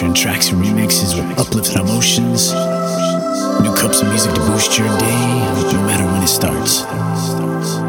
Featuring tracks and remixes with uplifted emotions, new cups of music to boost your day, no matter when it starts.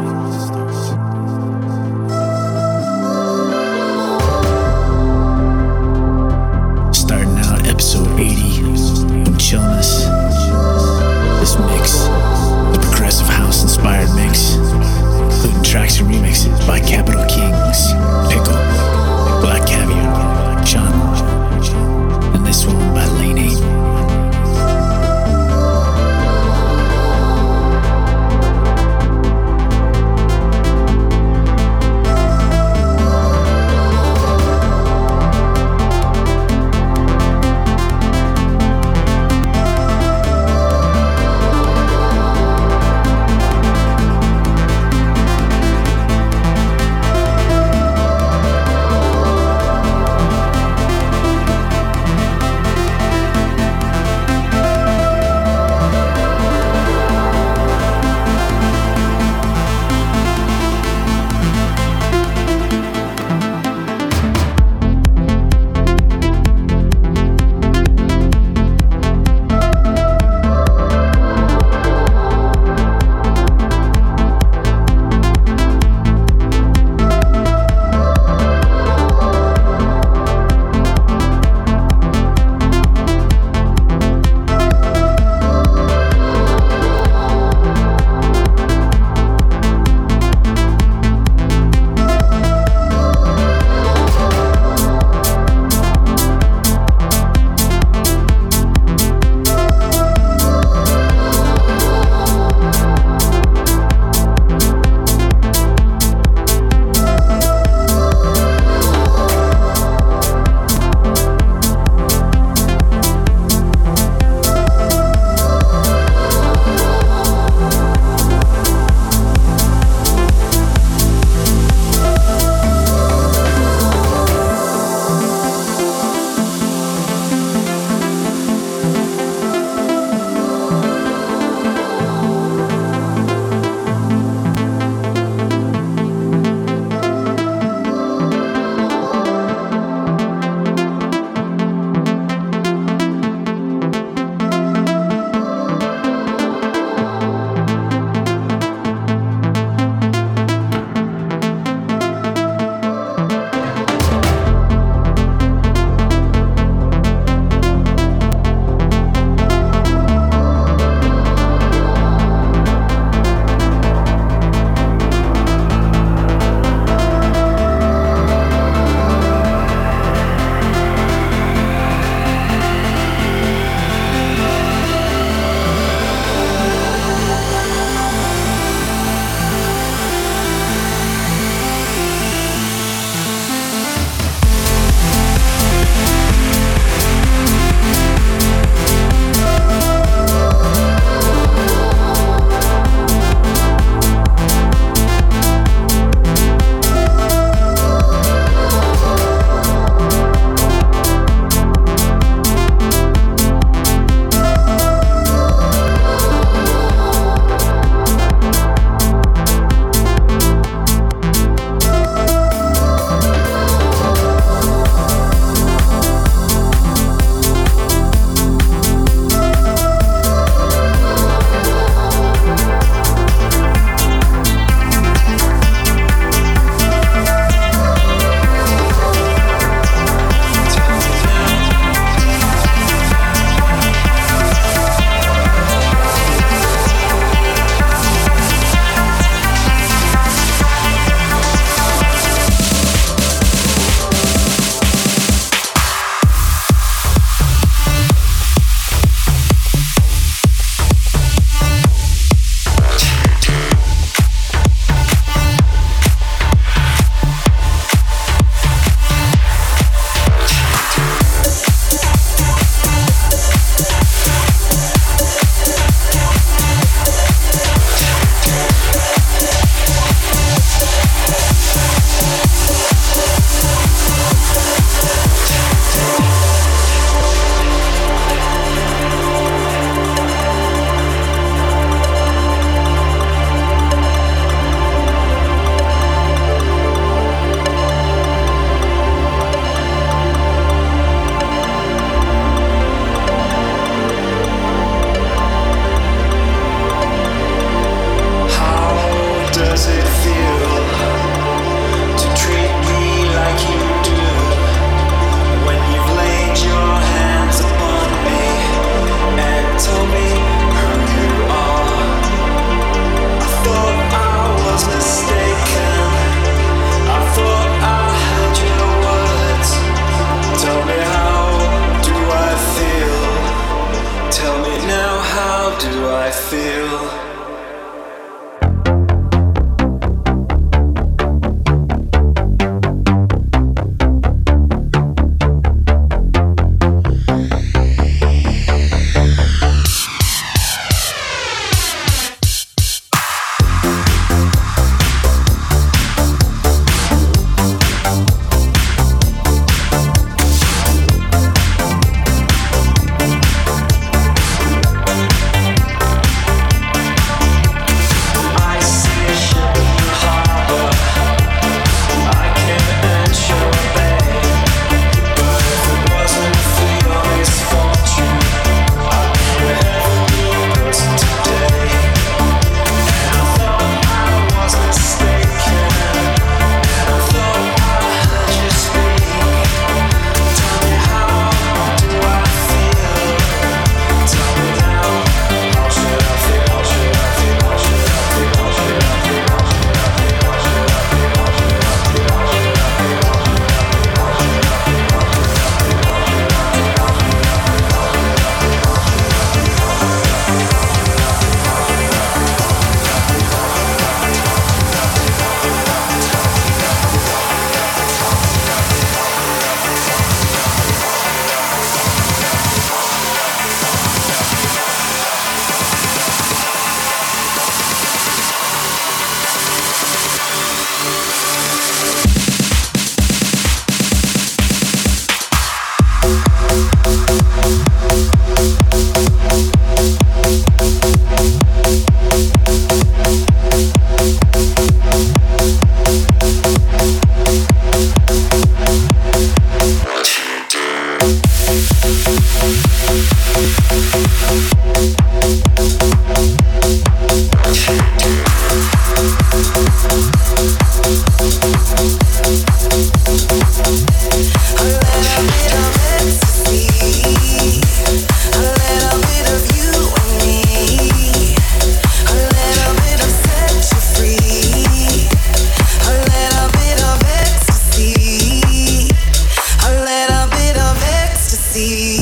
see.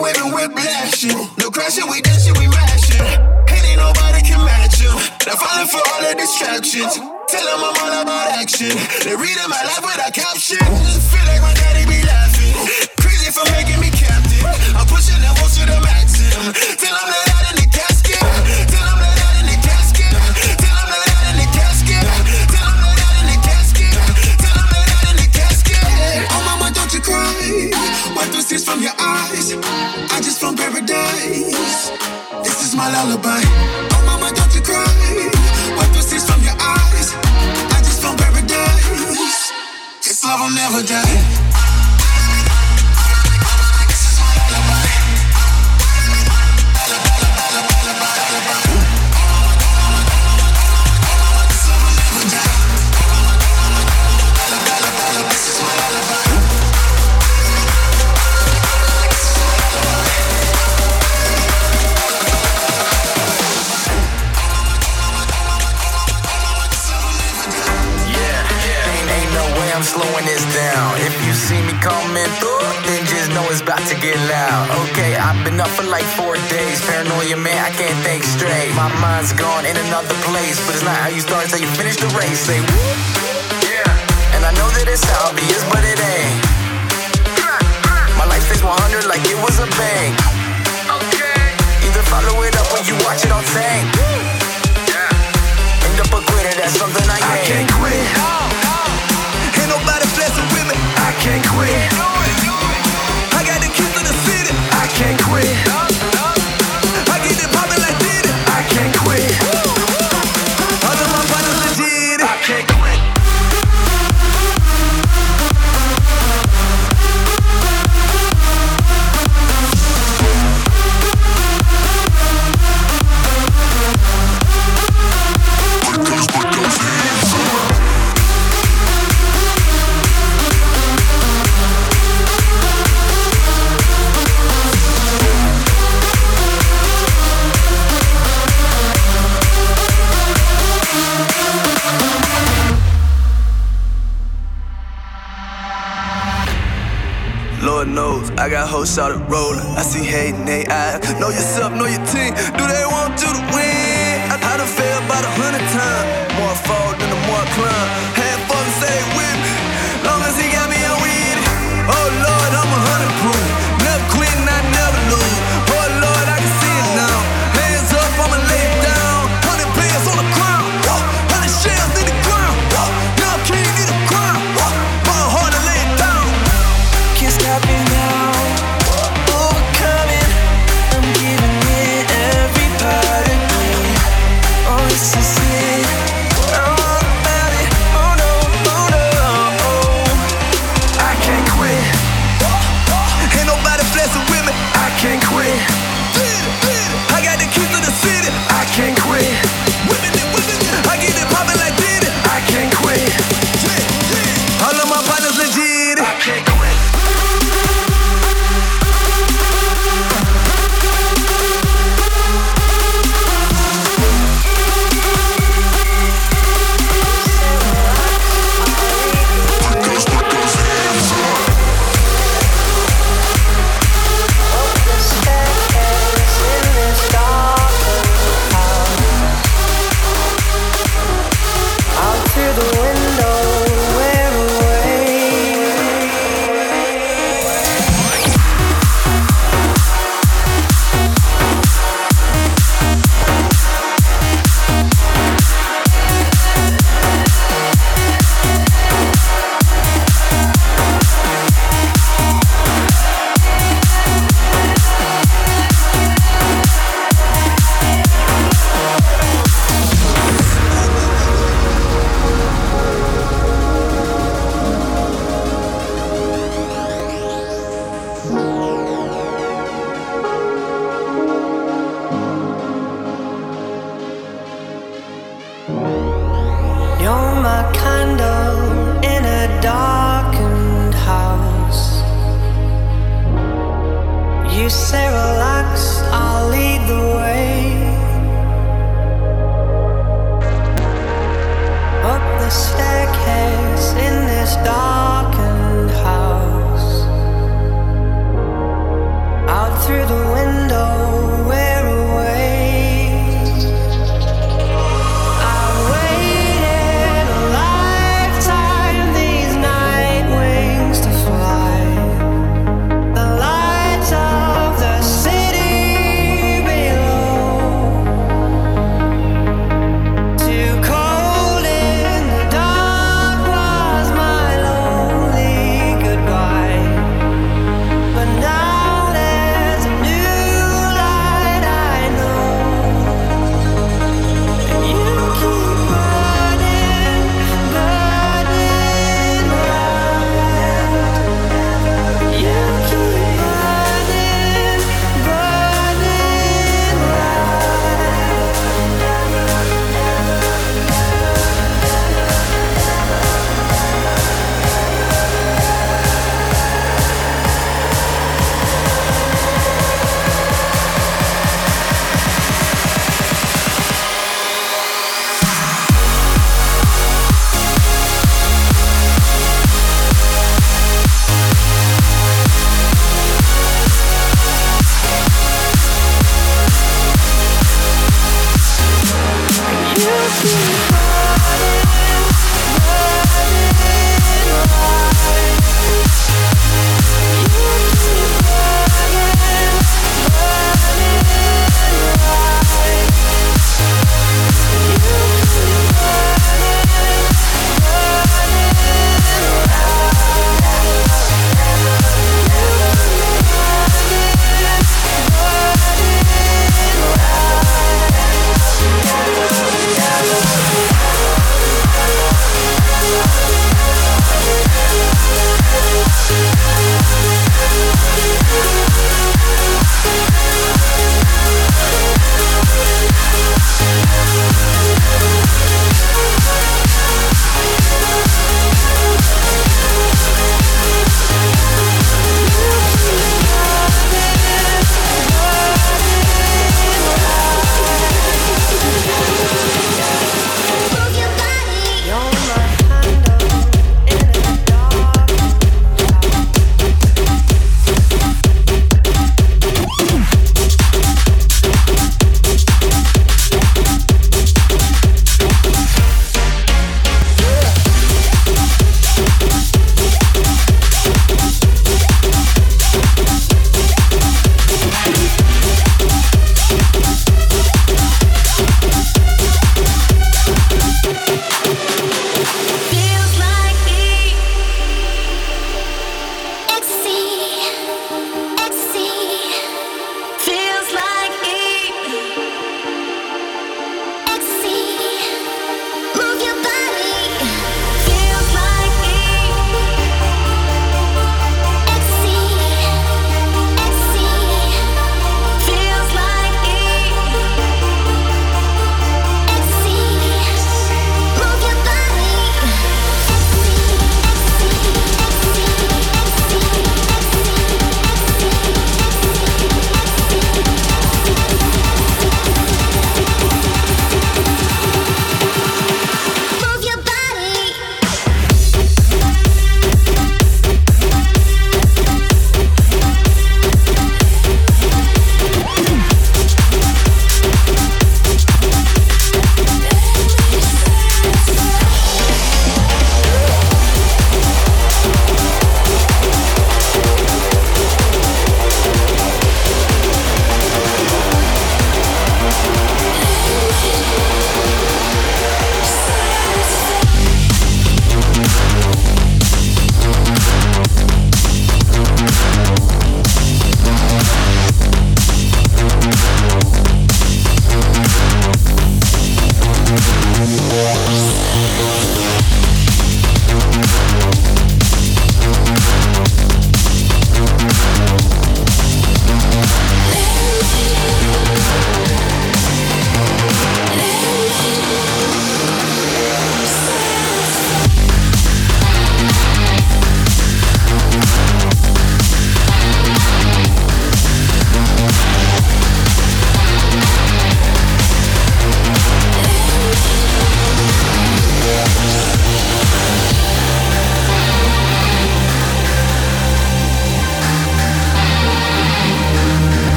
Riding with him, we blasting. No crashing, we dancing, we mashing. Ain't nobody can match him. Now falling for all the distractions. Tell him I'm all about action. They reading my life without caption. Feel like my daddy be laughing. Crazy for making me captain. I'm pushing levels to the maximum. Till I'm not from your eyes. I just found paradise. This is my lullaby. Oh mama, don't you cry. Wipe those tears from your eyes. I just found paradise. This love will never die. Been up for like four days. Paranoia, man, I can't think straight. My mind's gone in another place. But it's not how you start, it's how you finish the race. Say, whoop. Yeah. And I know that it's obvious, but it ain't. My life stays 100 like it was a bank. Okay. Either follow it up or you watch it on tank. I see hate in they eyes. Know yourself,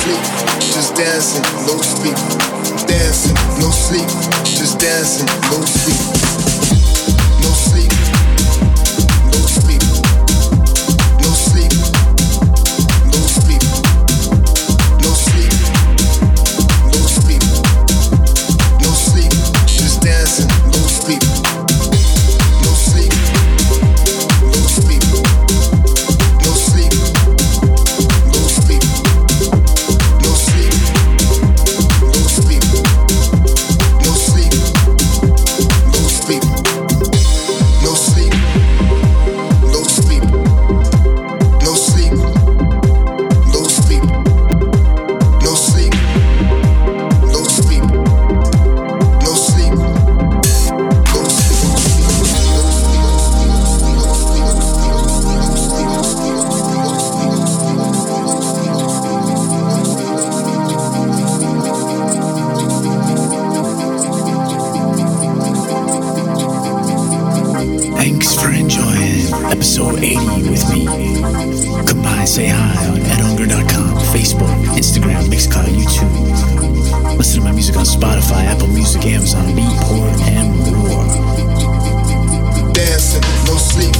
sleep, just dancing, no sleep. Dancing, no sleep, just dancing, no sleep. Say hi on edhunger.com, Facebook, Instagram, Mixcloud, YouTube. Listen to my music on Spotify, Apple Music, Amazon, Beatport, and more. Dancing, no sleep,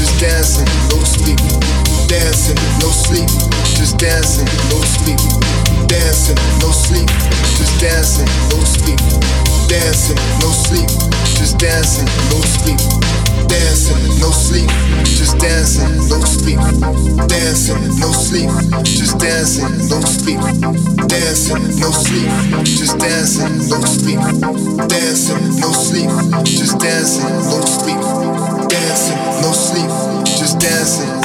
just dancing, no sleep. Dancing, no sleep, just dancing, no sleep. Dancing, no sleep, just dancing, no sleep. Dancing, no sleep, just dancing, no sleep dancing, no sleep, just dancing, no sleep, dancing, no sleep, just dancing, no sleep, dancing, no sleep, just dancing, no sleep, dancing, no sleep, just dancing, no sleep, dancing, no sleep, just dancing.